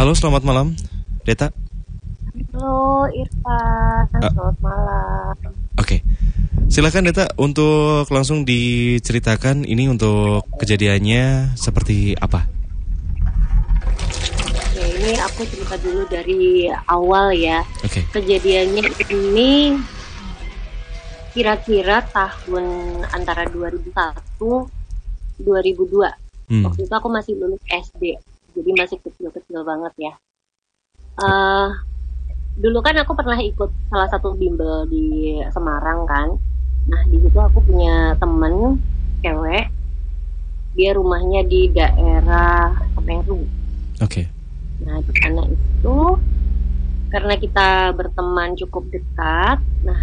Halo, selamat malam, Deta. Halo Irfan, Ah. selamat malam. Oke, silakan Deta untuk langsung diceritakan ini untuk kejadiannya seperti apa. Oke, ini aku cerita dulu dari awal ya. Oke, Kejadiannya ini kira-kira tahun antara 2001 2002. hmm. Waktu itu aku masih lulus SD, jadi masih kecil-kecil banget ya. eh dulu kan aku pernah ikut salah satu bimbel di Semarang kan. Nah di situ aku punya temen cewek, dia rumahnya di daerah Semeru. oke, Nah di sana itu karena kita berteman cukup dekat, nah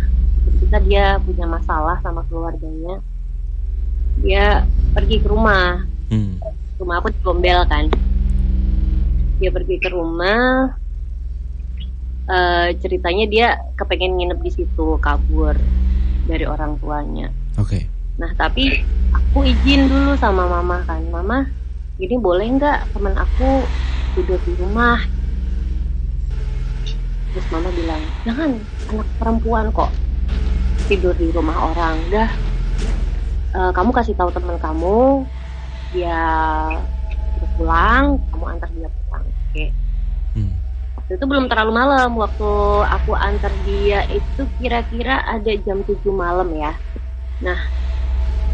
ketika dia punya masalah sama keluarganya, dia pergi ke rumah hmm. rumah aku di Gombel kan dia pergi ke rumah eh, ceritanya dia kepengen nginep di situ kabur dari orang tuanya. Oke, nah tapi aku izin dulu sama mama kan. Mama ini boleh nggak teman aku tidur di rumah? Terus mama bilang jangan anak perempuan kok tidur di rumah orang. Dah eh, kamu kasih tahu teman kamu dia pulang kamu antar dia pulang oke. Hmm. waktu itu belum terlalu malam. Waktu aku antar dia itu kira-kira ada jam 7 malam ya. Nah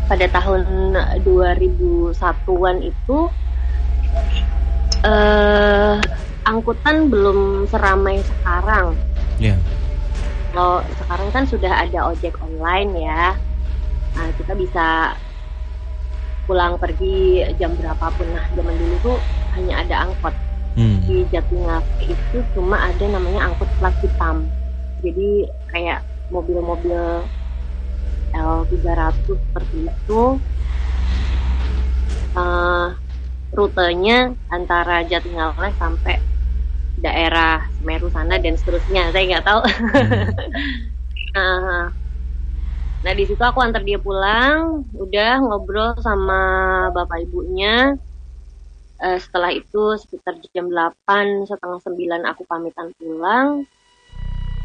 pada tahun 2001-an itu eh angkutan belum seramai sekarang. Ya, kalau sekarang kan sudah ada ojek online ya. Nah kita bisa pulang pergi jam berapapun. Nah zaman dulu tuh hanya ada angkot hmm. di Jatinangor itu cuma ada namanya angkut plat hitam. Jadi kayak mobil-mobil L300 seperti itu Eh, rutenya antara Jatinangor sampai daerah Semeru sana dan seterusnya. Saya nggak tahu. Nah, nah di situ aku antar dia pulang, udah ngobrol sama bapak ibunya. Eh, setelah itu sekitar jam 8 setengah 9 aku pamitan pulang.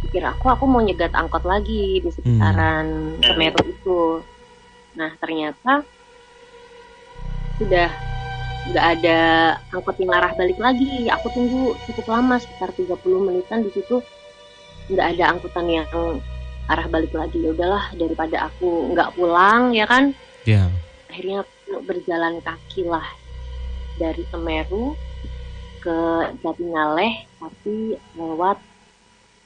Pikir aku aku mau nyegat angkot lagi di sekitaran Semeru itu. Nah ternyata sudah nggak ada angkot yang arah balik lagi. Aku tunggu cukup lama sekitar 30 menitan di situ nggak ada angkutan yang arah balik lagi ya udahlah daripada aku nggak pulang ya kan ya, akhirnya aku berjalan kaki lah dari Semeru ke Jatingaleh tapi lewat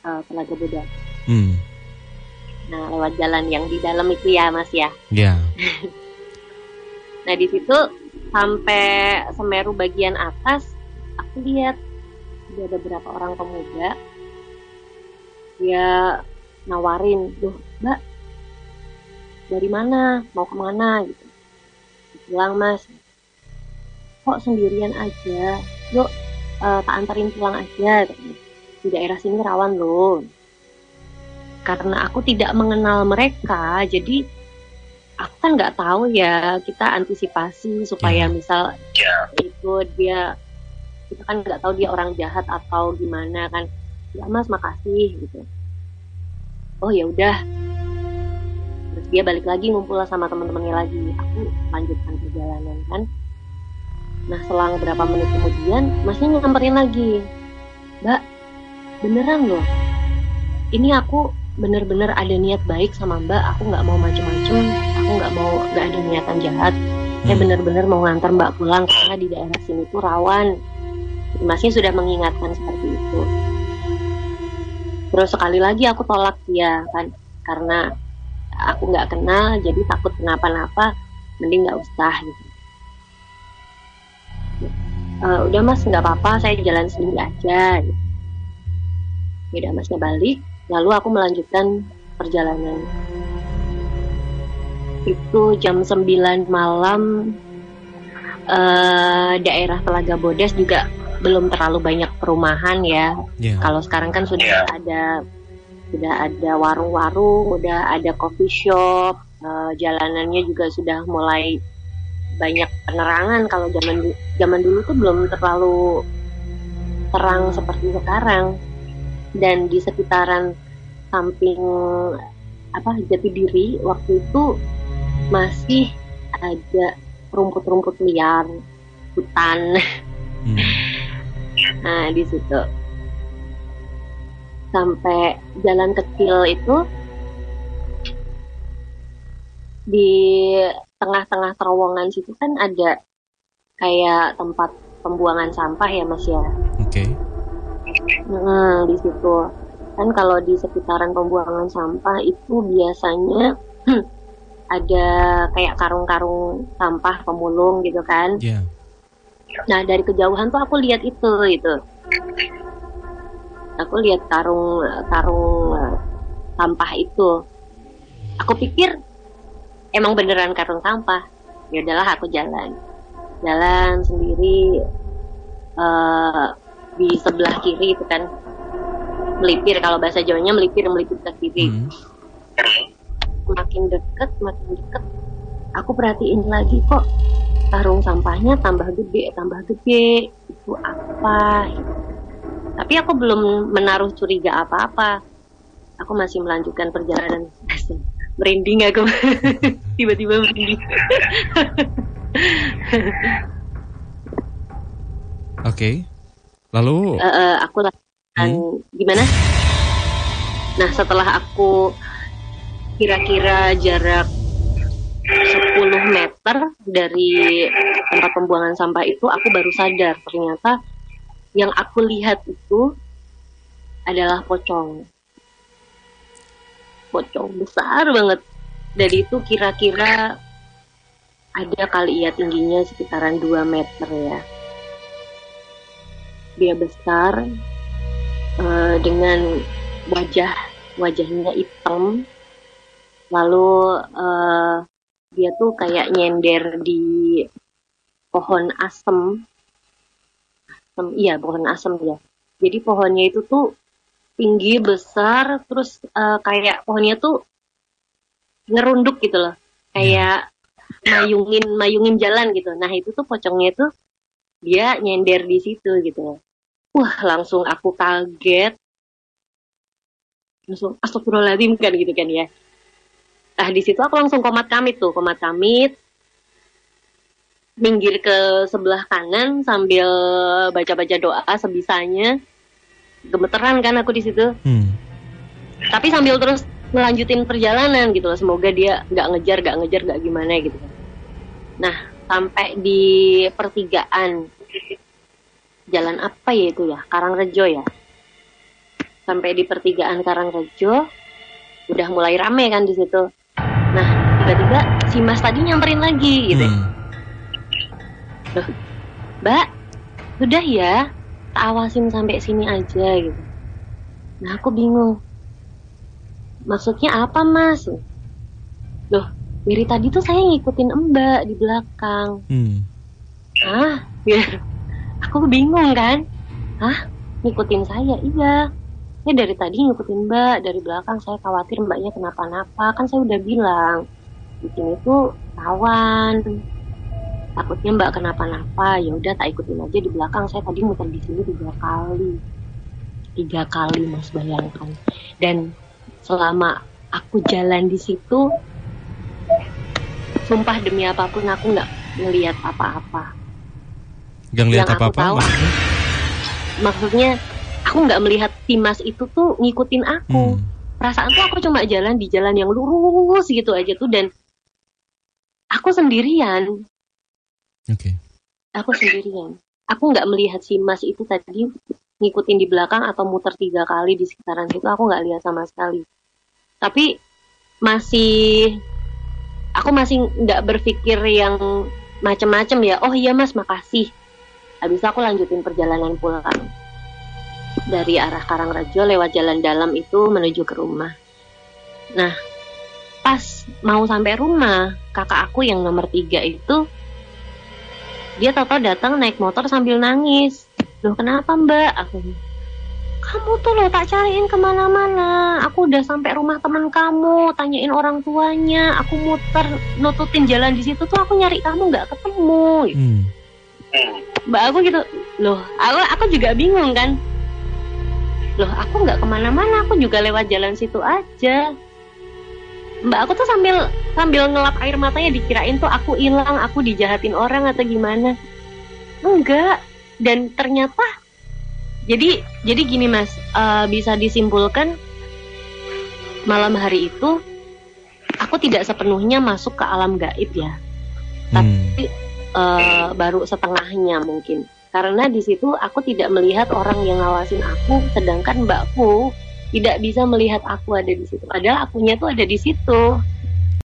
uh, Telaga Bodas hmm. nah lewat jalan yang di dalam itu ya mas ya? Ya, nah di situ sampai Semeru bagian atas aku lihat ada beberapa orang pemuda. Dia nawarin loh mbak dari mana? Mau ke mana? Gitu. Bilang mas kok sendirian aja. Yuk eh, tak antarin pulang aja. Di daerah sini rawan loh. Karena aku tidak mengenal mereka jadi aku kan nggak tahu ya kita antisipasi supaya Ya. misal itu dia. Kita kan nggak tahu dia orang jahat atau gimana kan. Ya mas makasih gitu. Oh ya udah. Terus dia balik lagi ngumpul sama teman-temannya lagi. Aku lanjutkan perjalanan kan nah selang berapa menit kemudian masnya nyamperin lagi. Mbak beneran loh. Ini aku bener-bener ada niat baik sama mbak. Aku nggak mau macem-macem. Aku nggak mau nggak ada niatan jahat. Saya Hmm. bener-bener mau ngantar mbak pulang karena di daerah sini tuh rawan. Masnya sudah mengingatkan seperti itu. Terus sekali lagi aku tolak dia kan. Karena aku nggak kenal jadi takut kenapa-napa mending nggak usah gitu "Eh, udah mas nggak apa-apa saya jalan sendiri aja gitu. Ya udah masnya balik lalu aku melanjutkan perjalanan. Itu jam 9 malam eh, daerah Telaga Bodas juga belum terlalu banyak perumahan ya. Ya, kalau sekarang kan sudah ada sudah ada warung-warung, udah ada coffee shop, eh, jalanannya juga sudah mulai banyak penerangan. Kalau zaman zaman dulu tuh belum terlalu terang seperti sekarang dan di sekitaran samping apa jati diri waktu itu masih ada rumput-rumput liar hutan hmm. nah di situ sampai jalan kecil itu di tengah-tengah terowongan situ kan ada kayak tempat pembuangan sampah ya mas ya. Oke. Okay. Hmm, di situ kan kalau di sekitaran pembuangan sampah itu biasanya ada kayak karung-karung sampah pemulung gitu kan. Yeah. Nah dari kejauhan tuh aku lihat itu itu. Aku lihat karung karung sampah itu. Aku pikir emang beneran karung sampah. Ya udahlah aku jalan, jalan sendiri uh, di sebelah kiri itu kan melipir kalau bahasa Jawanya melipir melipir ke kiri. Hmm. Makin deket, makin deket, aku perhatiin lagi kok karung sampahnya tambah gede, tambah gede. Itu apa? Tapi aku belum menaruh curiga apa-apa. Aku masih melanjutkan perjalanan. Merinding aku. Tiba-tiba merinding. Oke. Okay. Lalu uh, uh, aku dan hmm. gimana? Nah setelah aku kira-kira jarak 10 meter dari tempat pembuangan sampah itu aku baru sadar ternyata yang aku lihat itu adalah pocong. Pocong besar banget. Dari itu kira-kira ada kali ya tingginya sekitaran 2 meter ya. Dia besar, uh, dengan wajah wajahnya hitam lalu uh, dia tuh kayak nyender di pohon asem asem iya pohon asem ya jadi pohonnya itu tuh tinggi besar terus uh, kayak pohonnya tuh ngerunduk gitu loh. Kayak mayungin mayungin jalan gitu. Nah itu tuh pocongnya tuh dia nyender di situ gitu wah langsung aku kaget. Langsung astagfirullahaladzim kan gitu kan ya. Nah di situ aku langsung komat kamit tuh komat kamit. Minggir ke sebelah kanan sambil baca-baca doa sebisanya gemeteran kan aku di situ. Hmm. tapi sambil terus melanjutin perjalanan gitu loh semoga dia nggak ngejar nggak ngejar nggak gimana gitu. Nah sampai di pertigaan. Jalan apa ya itu ya? Karangrejo ya? Sampai di pertigaan Karangrejo udah mulai rame kan di situ. Nah tiba-tiba si Mas tadi nyamperin lagi gitu. Hmm. loh Mbak udah ya tak awasin sampai sini aja gitu. Nah aku bingung. Maksudnya apa Mas? Loh dari tadi tuh saya ngikutin Mbak di belakang. Hmm. ah ya aku bingung kan? Hah? Ngikutin saya? Iya. Ini dari tadi ngikutin mbak. Dari belakang saya khawatir mbaknya kenapa-napa. Kan saya udah bilang di sini tuh kawan takutnya mbak kenapa-napa ya udah tak ikutin aja di belakang saya tadi muter di sini tiga kali tiga kali mas bayangkan dan selama aku jalan di situ sumpah demi apa pun aku nggak melihat apa-apa Gak ngeliat apa-apa maksudnya? maksudnya aku nggak melihat Timas itu tuh ngikutin aku. Hmm. Perasaan tuh aku cuma jalan di jalan yang lurus gitu aja tuh dan aku sendirian. Oke. Okay. Aku sendirian. Aku nggak melihat si Mas itu tadi ngikutin di belakang atau muter tiga kali di sekitaran situ aku nggak lihat sama sekali. Tapi masih aku masih nggak berpikir yang macem-macem ya. Oh iya Mas, makasih Habis itu aku lanjutin perjalanan pulang dari arah Karangrejo lewat jalan dalam itu menuju ke rumah. Nah, pas mau sampai rumah, kakak aku yang nomor tiga itu dia tahu datang naik motor sambil nangis. Loh kenapa mbak? Aku kamu tuh loh tak cariin ke mana-mana. Aku udah sampai rumah teman kamu, tanyain orang tuanya. Aku muter nututin jalan di situ tuh aku nyari kamu nggak ketemu. Hmm. mbak aku gitu loh aku aku juga bingung kan loh aku nggak ke mana-mana aku juga lewat jalan situ aja mbak aku tuh sambil sambil ngelap air matanya dikirain tuh aku hilang aku dijahatin orang atau gimana. Enggak. Dan ternyata jadi jadi gini mas. Uh, bisa disimpulkan malam hari itu aku tidak sepenuhnya masuk ke alam gaib ya. Hmm. tapi uh, baru setengahnya mungkin. Karena di situ aku tidak melihat orang yang ngawasin aku sedangkan mbakku tidak bisa melihat aku ada di situ. Padahal akunya tuh ada di situ